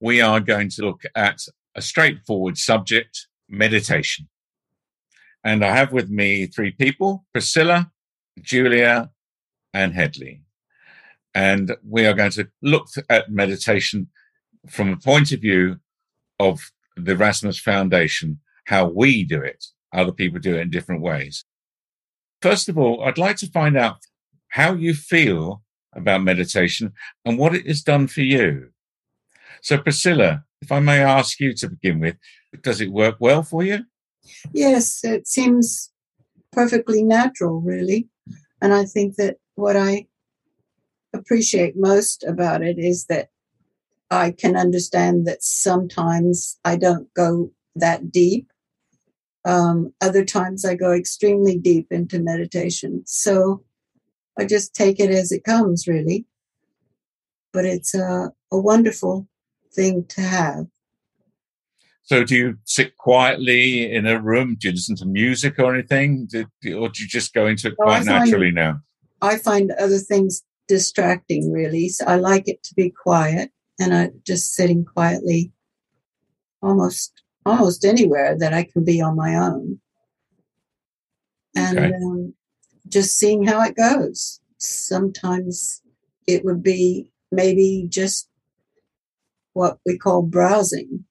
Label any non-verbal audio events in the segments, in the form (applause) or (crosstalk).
we are going to look at a straightforward subject meditation. And I have with me three people Priscilla, Julia, and Hedley. And we are going to look at meditation from a point of view of the Erasmus Foundation, how we do it. Other people do it in different ways. First of all, I'd like to find out how you feel about meditation and what it has done for you. So, Priscilla, if I may ask you to begin with, does it work well for you? Yes, it seems perfectly natural, really. And I think that what I appreciate most about it is that I can understand that sometimes I don't go that deep. Um, other times I go extremely deep into meditation. So I just take it as it comes, really. But it's a, a wonderful thing to have. So, do you sit quietly in a room? Do you listen to music or anything? or do you just go into it quite naturally now? I find other things distracting, really. So, I like it to be quiet and I just sitting quietly almost almost anywhere that I can be on my own. And okay. um, just seeing how it goes. Sometimes it would be maybe just what we call browsing.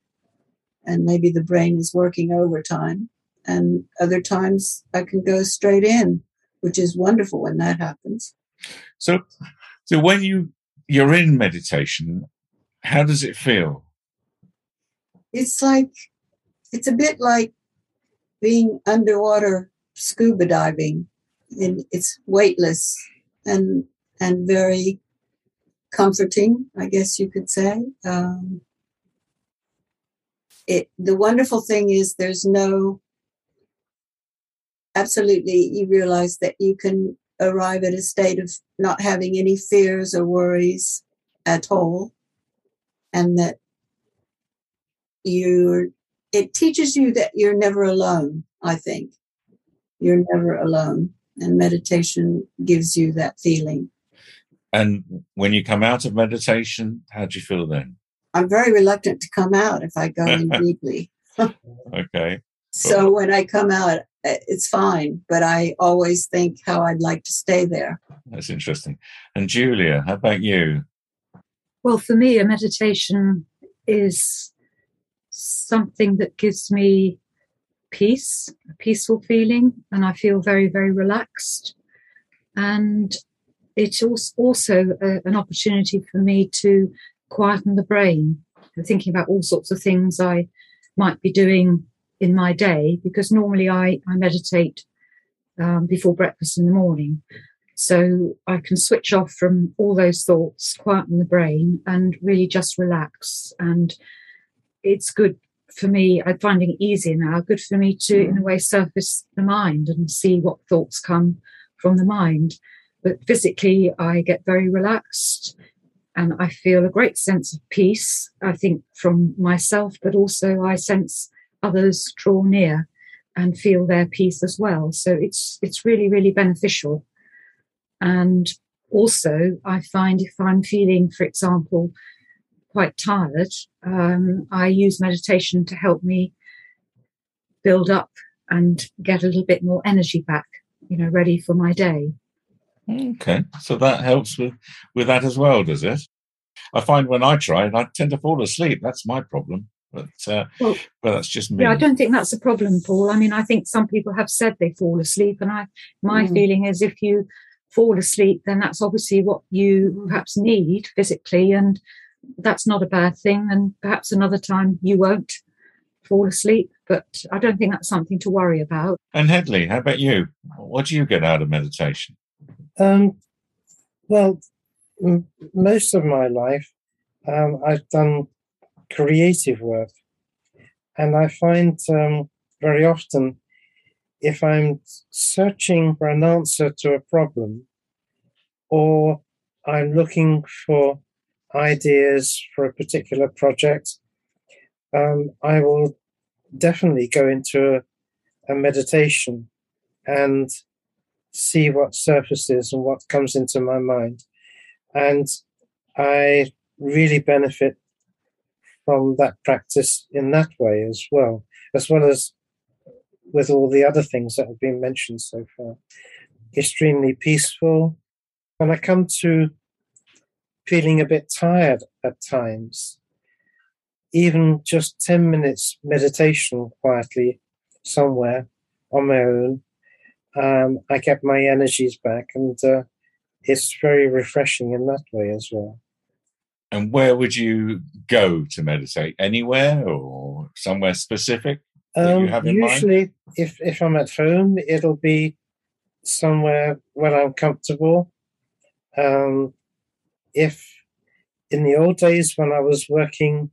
And maybe the brain is working overtime. And other times I can go straight in, which is wonderful when that happens. So, so when you you're in meditation, how does it feel? It's like it's a bit like being underwater scuba diving, and it's weightless and and very comforting, I guess you could say. Um, it, the wonderful thing is there's no, absolutely, you realize that you can arrive at a state of not having any fears or worries at all. And that you're, it teaches you that you're never alone, I think. You're never alone. And meditation gives you that feeling. And when you come out of meditation, how do you feel then? I'm very reluctant to come out if I go in (laughs) deeply. okay. So when I come out, eh, it's fine, but I always think how I'd like to stay there. That's interesting. And Julia, how about you? Well, for me, a meditation is something that gives me peace, a peaceful feeling, and I feel very, very relaxed. And it's also a, an opportunity for me to quieten the brain, thinking about all sorts of things I might be doing in my day, because normally I, I meditate um, before breakfast in the morning. So I can switch off from all those thoughts, quieten the brain, and really just relax. And it's good for me. I'm finding it easier now. Good for me to, in a way, surface the mind and see what thoughts come from the mind. But physically, I get very relaxed and I feel a great sense of peace, I think, from myself, but also I sense others draw near and feel their peace as well. So it's it's really, really beneficial. And also I find if I'm feeling, for example, quite tired, um, I use meditation to help me build up and get a little bit more energy back, you know, ready for my day. Okay, so that helps with with that as well, does it? I find when I try it, I tend to fall asleep. That's my problem. But uh, well, but that's just me. Yeah, I don't think that's a problem, Paul. I mean, I think some people have said they fall asleep, and I my mm. feeling is if you fall asleep, then that's obviously what you perhaps need physically, and that's not a bad thing. And perhaps another time you won't fall asleep, but I don't think that's something to worry about. And Hedley, how about you? What do you get out of meditation? Um, well, m- most of my life, um, I've done creative work. And I find um, very often if I'm searching for an answer to a problem or I'm looking for ideas for a particular project, um, I will definitely go into a, a meditation and see what surfaces and what comes into my mind. And I really benefit from that practice in that way as well, as well as with all the other things that have been mentioned so far. Extremely peaceful. When I come to feeling a bit tired at times, even just 10 minutes meditation quietly somewhere on my own, um, I kept my energies back and uh, it's very refreshing in that way as well. And where would you go to meditate? Anywhere or somewhere specific? Um, usually, if if I'm at home, it'll be somewhere where I'm comfortable. Um, if in the old days when I was working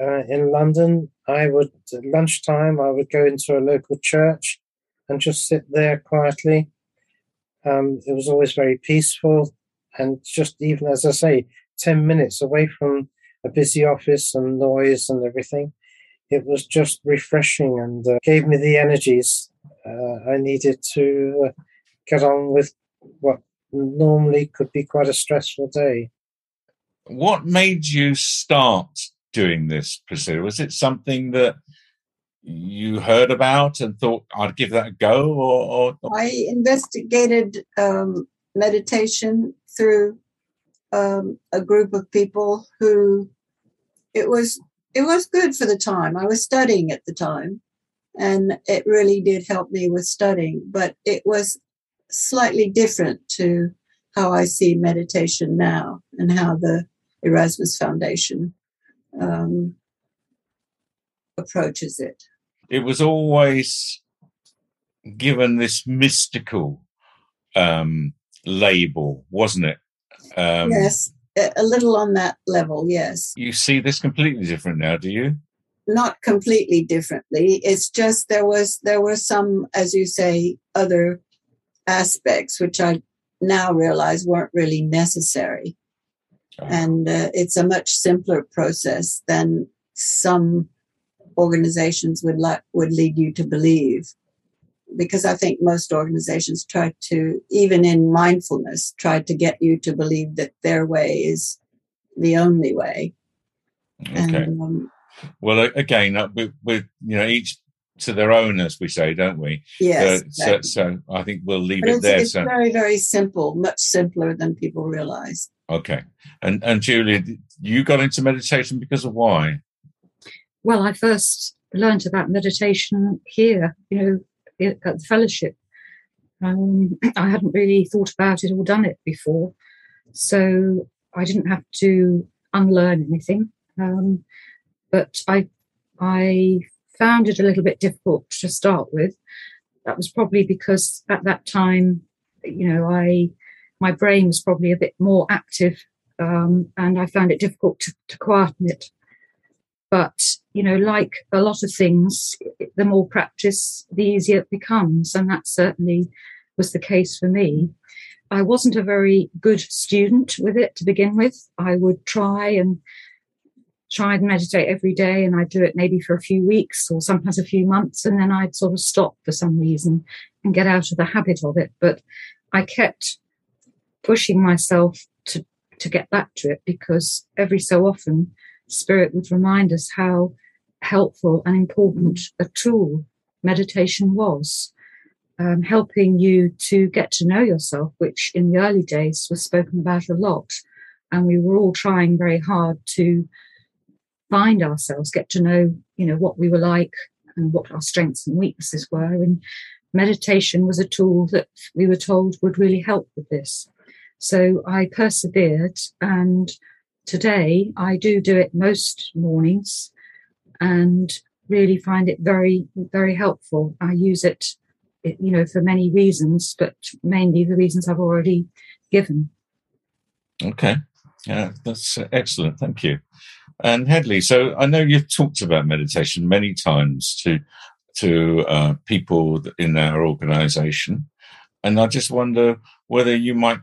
uh, in London, I would at lunchtime I would go into a local church and just sit there quietly. Um, it was always very peaceful, and just even as I say, ten minutes away from a busy office and noise and everything it was just refreshing and uh, gave me the energies uh, I needed to uh, get on with what normally could be quite a stressful day. What made you start doing this, Priscilla? Was it something that you heard about and thought I'd give that a go? Or, or... I investigated um, meditation through um, a group of people who it was it was good for the time. I was studying at the time, and it really did help me with studying, but it was slightly different to how I see meditation now and how the Erasmus Foundation um, approaches it. It was always given this mystical um, label, wasn't it? Um, yes, a little on that level, yes. You see this completely different now, do you? Not completely differently. It's just there was there were some, as you say, other aspects which I now realize weren't really necessary. Oh. And uh, it's a much simpler process than some organizations would like would lead you to believe because I think most organizations try to, even in mindfulness, try to get you to believe that their way is the only way. Okay. And, um, well, again, uh, with, with you know each to their own, as we say, don't we? Yes. Uh, so, so, I think we'll leave but it it's, there. It's so. very, very simple, much simpler than people realize. Okay. And and Julia, you got into meditation because of why? Well, I first learned about meditation here. You know, at the fellowship. Um, (clears throat) I hadn't really thought about it or done it before, so I didn't have to unlearn anything. Um, but I, I found it a little bit difficult to start with. That was probably because at that time, you know, I my brain was probably a bit more active, um, and I found it difficult to, to quieten it. But, you know, like a lot of things, the more practice, the easier it becomes. And that certainly was the case for me. I wasn't a very good student with it to begin with. I would try and try and meditate every day and I'd do it maybe for a few weeks or sometimes a few months and then I'd sort of stop for some reason and get out of the habit of it. But I kept pushing myself to, to get back to it because every so often Spirit would remind us how helpful and important a tool meditation was, um, helping you to get to know yourself, which in the early days was spoken about a lot. And we were all trying very hard to find ourselves, get to know, you know, what we were like and what our strengths and weaknesses were. And meditation was a tool that we were told would really help with this. So I persevered and today, I do do it most mornings and really find it very, very helpful. I use it, you know, for many reasons, but mainly the reasons I've already given. Okay. Yeah, that's excellent. Thank you. And Hedley, so I know you've talked about meditation many times to to uh, people in our organisation, and I just wonder whether you might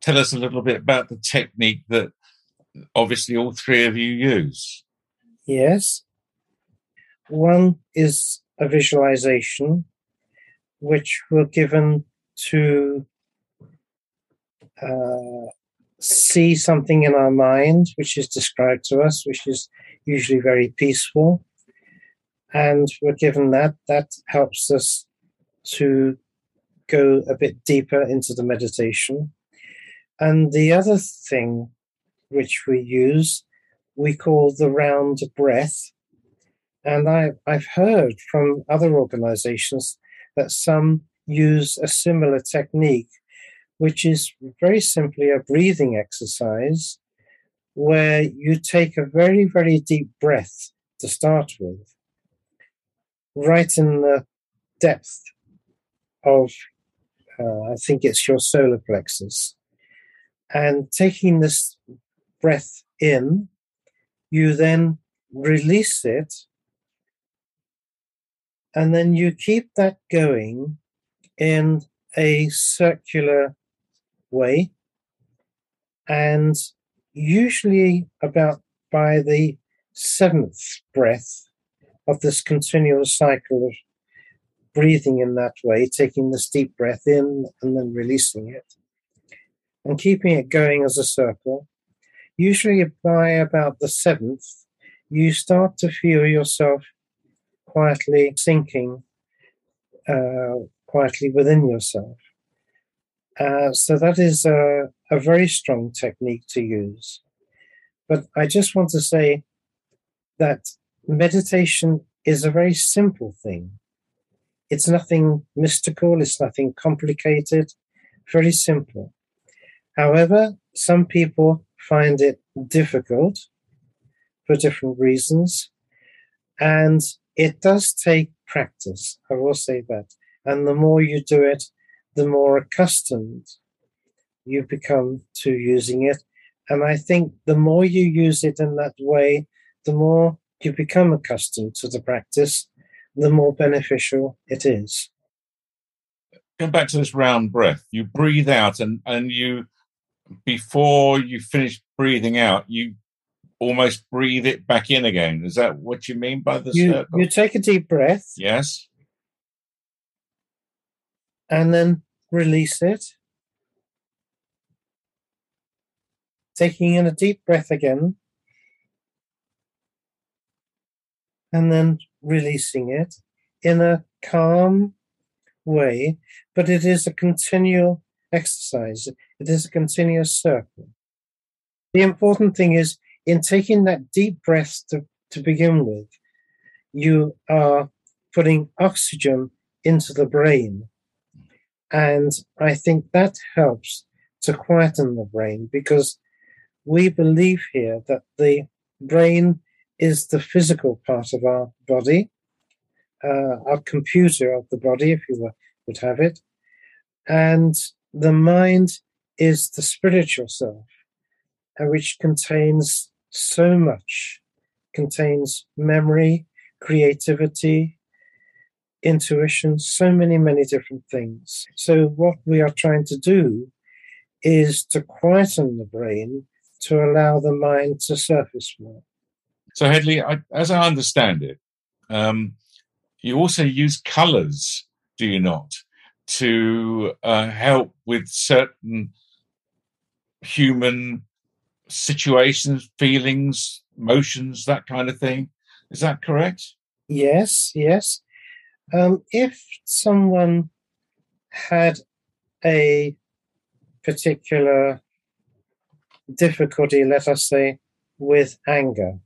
tell us a little bit about the technique that obviously all three of you use. Yes. One is a visualization, which we're given to uh, see something in our mind, which is described to us, which is usually very peaceful. And we're given that. That helps us to go a bit deeper into the meditation. And the other thing which we use, we call the round breath. And I, I've heard from other organizations that some use a similar technique, which is very simply a breathing exercise where you take a very, very deep breath to start with, right in the depth of, uh, I think it's your solar plexus. And taking this breath in, you then release it, and then you keep that going in a circular way. And usually, about by the seventh breath of this continuous cycle of breathing in that way, taking this deep breath in and then releasing it, and keeping it going as a circle, usually by about the seventh, you start to feel yourself quietly sinking uh, quietly within yourself. Uh, so that is a, a very strong technique to use. But I just want to say that meditation is a very simple thing. It's nothing mystical, it's nothing complicated, very simple. However, some people find it difficult for different reasons. And it does take practice, I will say that. And the more you do it, the more accustomed you become to using it. And I think the more you use it in that way, the more you become accustomed to the practice, the more beneficial it is. Going back to this round breath, you breathe out and, and you before you finish breathing out, you almost breathe it back in again. Is that what you mean by the you, circle? You take a deep breath. Yes. And then release it. Taking in a deep breath again. And then releasing it in a calm way, but it is a continual exercise. It is a continuous circle. The important thing is in taking that deep breath to, to begin with, you are putting oxygen into the brain. And I think that helps to quieten the brain because we believe here that the brain is the physical part of our body, uh, our computer of the body, if you would have it. And the mind is the spiritual self, which contains so much, contains memory, creativity, intuition, so many, many different things. So, what we are trying to do is to quieten the brain to allow the mind to surface more. So, Hedley, I, as I understand it, um, you also use colors, do you not? To uh, help with certain human situations, feelings, emotions, that kind of thing. Is that correct? Yes, yes. Um, if someone had a particular difficulty, let us say, with anger,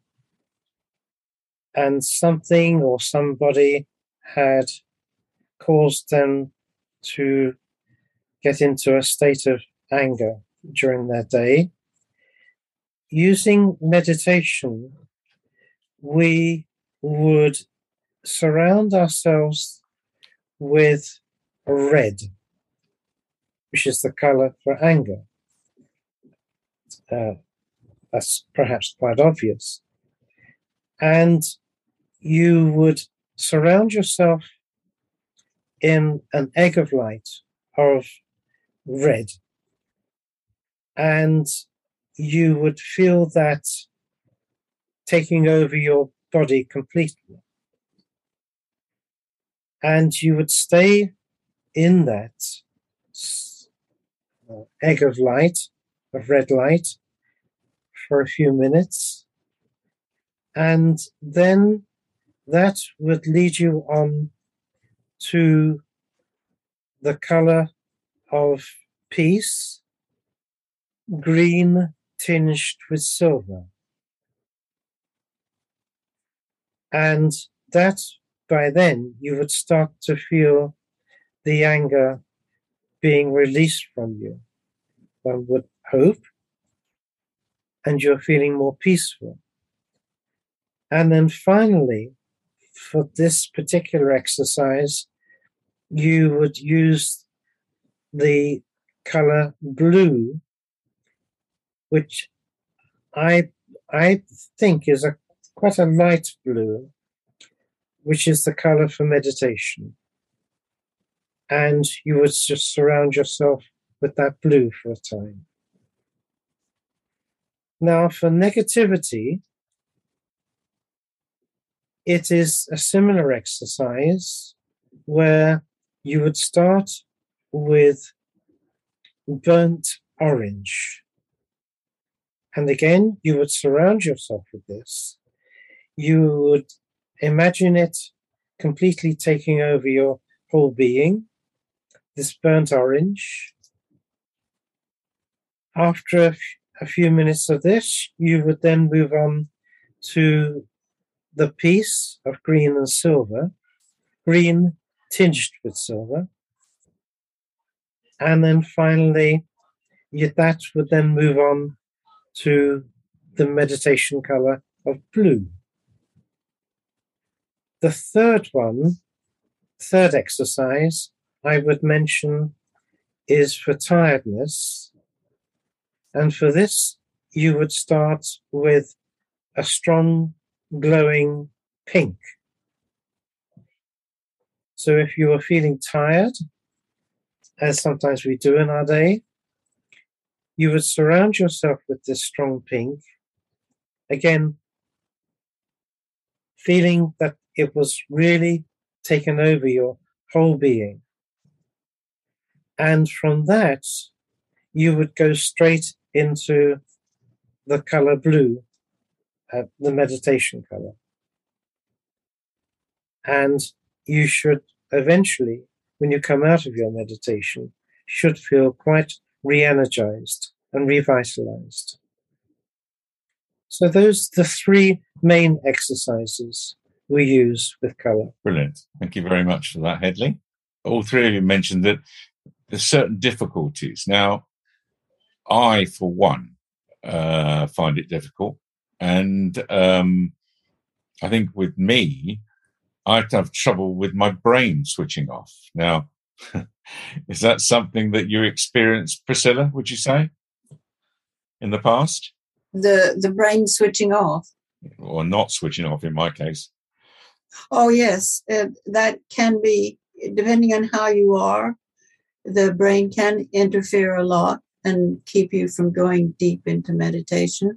and something or somebody had caused them to get into a state of anger during their day. Using meditation, we would surround ourselves with red, which is the color for anger. Uh, that's perhaps quite obvious. and you would surround yourself in an egg of light of red. And you would feel that taking over your body completely. And you would stay in that egg of light, of red light, for a few minutes. And then that would lead you on to the color of peace, green tinged with silver. And that by then you would start to feel the anger being released from you. One would hope. And you're feeling more peaceful. And then finally, for this particular exercise, you would use the color blue, which I I think is a quite a light blue, which is the color for meditation. And you would just surround yourself with that blue for a time. Now, for negativity, it is a similar exercise where you would start with burnt orange. And again, you would surround yourself with this. You would imagine it completely taking over your whole being, this burnt orange. After a, few minutes of this, you would then move on to the piece of green and silver, green tinged with silver. And then finally, that would then move on to the meditation color of blue. The third one, third exercise, I would mention is for tiredness. And for this, you would start with a strong glowing pink. So if you are feeling tired, as sometimes we do in our day, you would surround yourself with this strong pink. Again, feeling that it was really taken over your whole being. And from that, you would go straight into the color blue, uh, the meditation color. And you should eventually, when you come out of your meditation, should feel quite re-energized and revitalized. So those the three main exercises we use with color. Brilliant. Thank you very much for that, Hedley. All three of you mentioned that there's certain difficulties. Now, I, for one, uh, find it difficult. And um, I think with me, I have trouble with my brain switching off. Now, (laughs) is that something that you experienced, Priscilla, would you say, in the past? The the brain switching off. Or not switching off in my case? Oh yes, uh, that can be depending on how you are. The brain can interfere a lot and keep you from going deep into meditation.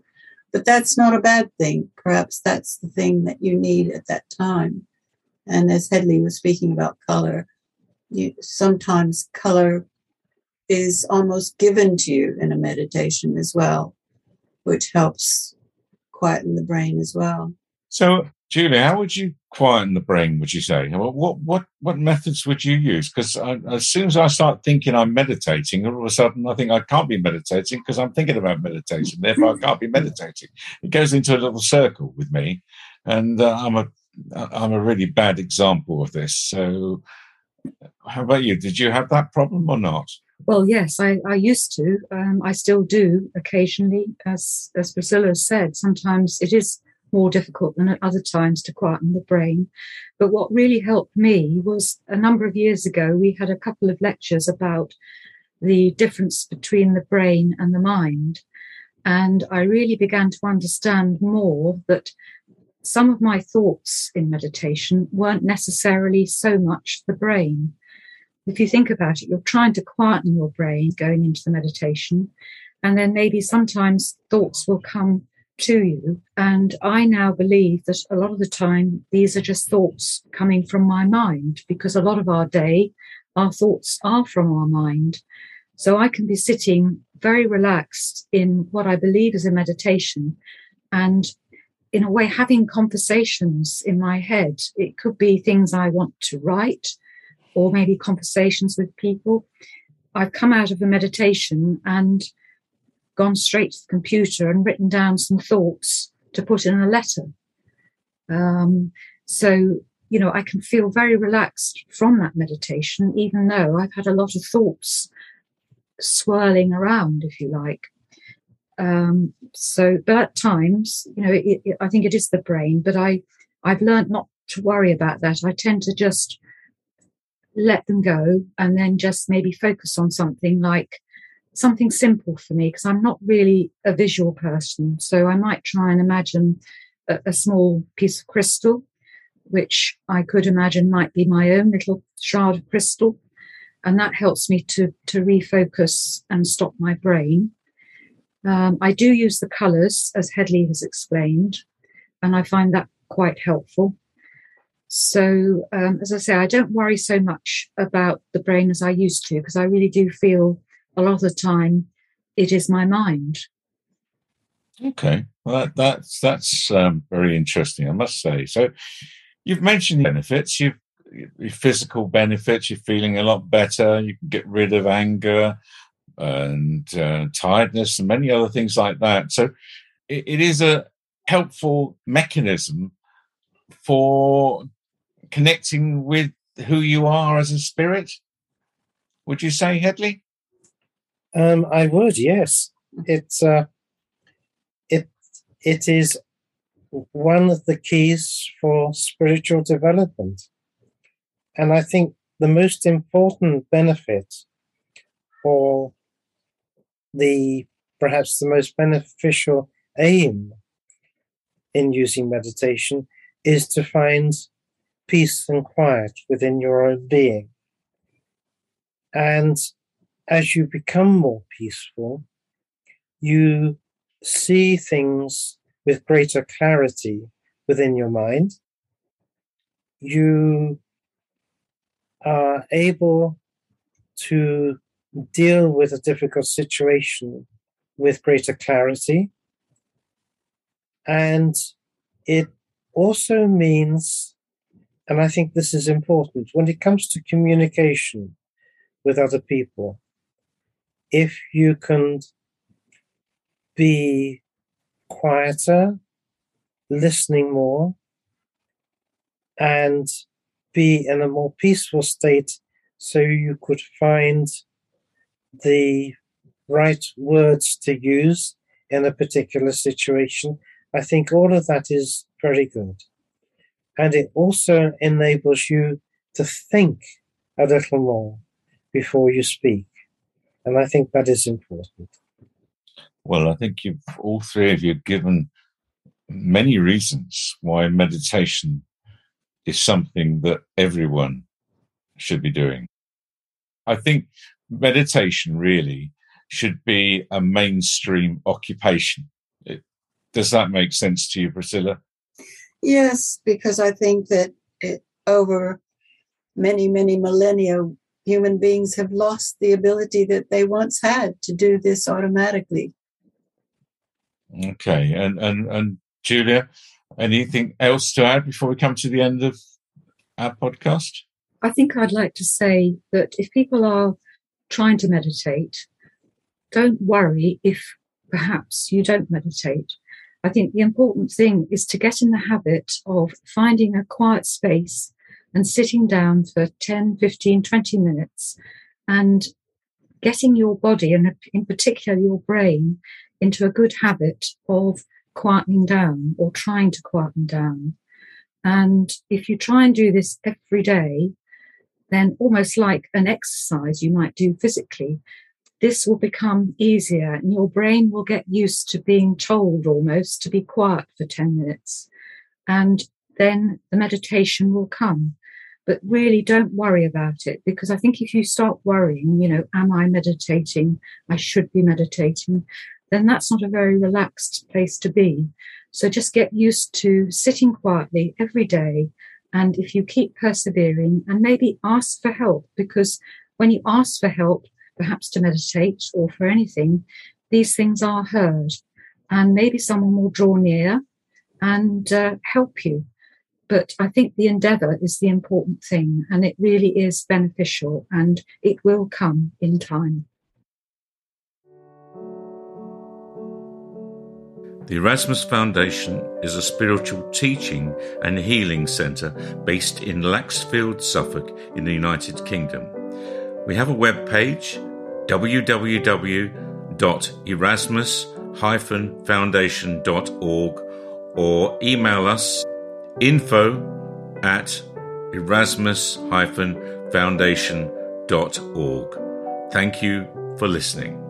But that's not a bad thing. Perhaps that's the thing that you need at that time. And as Hedley was speaking about color, you, sometimes color is almost given to you in a meditation as well, which helps quieten the brain as well. So, Julie, how would you quieten the brain? Would you say? What what what methods would you use? Because as soon as I start thinking I'm meditating, all of a sudden I think I can't be meditating because I'm thinking about meditation. Therefore, I can't be meditating. It goes into a little circle with me, and uh, I'm a I'm a really bad example of this. So, how about you? Did you have that problem or not? Well, yes, I, I used to. Um, I still do occasionally, as as Priscilla said. Sometimes it is more difficult than at other times to quieten the brain. But what really helped me was a number of years ago, we had a couple of lectures about the difference between the brain and the mind. And I really began to understand more that some of my thoughts in meditation weren't necessarily so much the brain. If you think about it, you're trying to quieten your brain going into the meditation, and then maybe sometimes thoughts will come to you. And I now believe that a lot of the time, these are just thoughts coming from my mind because a lot of our day, our thoughts are from our mind. So I can be sitting very relaxed in what I believe is a meditation and in a way having conversations in my head. It could be things I want to write or maybe conversations with people. I've come out of a meditation and gone straight to the computer and written down some thoughts to put in a letter. Um, so, you know, I can feel very relaxed from that meditation, even though I've had a lot of thoughts swirling around, if you like. Um, so, but at times, you know, it, it, I think it is the brain, but I, I've learned not to worry about that. I tend to just let them go and then just maybe focus on something like something simple for me because I'm not really a visual person. So I might try and imagine a, a, small piece of crystal, which I could imagine might be my own little shard of crystal. And that helps me to, to refocus and stop my brain. Um, I do use the colours, as Hedley has explained, and I find that quite helpful. So, um, as I say, I don't worry so much about the brain as I used to because I really do feel a lot of the time it is my mind. Okay, well that, that's that's um, very interesting, I must say. So, you've mentioned benefits. You've your physical benefits. You're feeling a lot better. You can get rid of anger and uh, tiredness and many other things like that. So, it, it is a helpful mechanism for connecting with who you are as a spirit. Would you say, Hedley? Um, I would, yes. It's uh, it it is one of the keys for spiritual development, and I think the most important benefit, or the perhaps the most beneficial aim in using meditation, is to find peace and quiet within your own being. And as you become more peaceful, you see things with greater clarity within your mind. You are able to deal with a difficult situation with greater clarity. And it also means, and I think this is important, when it comes to communication with other people, if you can be quieter, listening more, and be in a more peaceful state so you could find the right words to use in a particular situation. I think all of that is very good. And it also enables you to think a little more before you speak. And I think that is important. Well, I think you've all three of you given many reasons why meditation is something that everyone should be doing. I think meditation really should be a mainstream occupation. It, does that make sense to you, Priscilla? Yes, because I think that it, over many, many millennia, human beings have lost the ability that they once had to do this automatically. Okay, and and and Julia, anything else to add before we come to the end of our podcast? I think I'd like to say that if people are trying to meditate, don't worry if perhaps you don't meditate. I think the important thing is to get in the habit of finding a quiet space and sitting down for 10, 15, 20 minutes and getting your body and in particular your brain into a good habit of quietening down or trying to quieten down. And if you try and do this every day, then almost like an exercise you might do physically, this will become easier and your brain will get used to being told almost to be quiet for 10 minutes. and then the meditation will come. But really don't worry about it because I think if you start worrying, you know, am I meditating? I should be meditating. Then that's not a very relaxed place to be. So just get used to sitting quietly every day. And if you keep persevering and maybe ask for help, because when you ask for help, perhaps to meditate or for anything, these things are heard. And maybe someone will draw near and uh, help you. But I think the endeavor is the important thing, and it really is beneficial and it will come in time. The Erasmus Foundation is a spiritual teaching and healing centre based in Laxfield, Suffolk, in the United Kingdom. We have a web page www.erasmus-foundation.org or email us info at erasmus-foundation.org. Thank you for listening.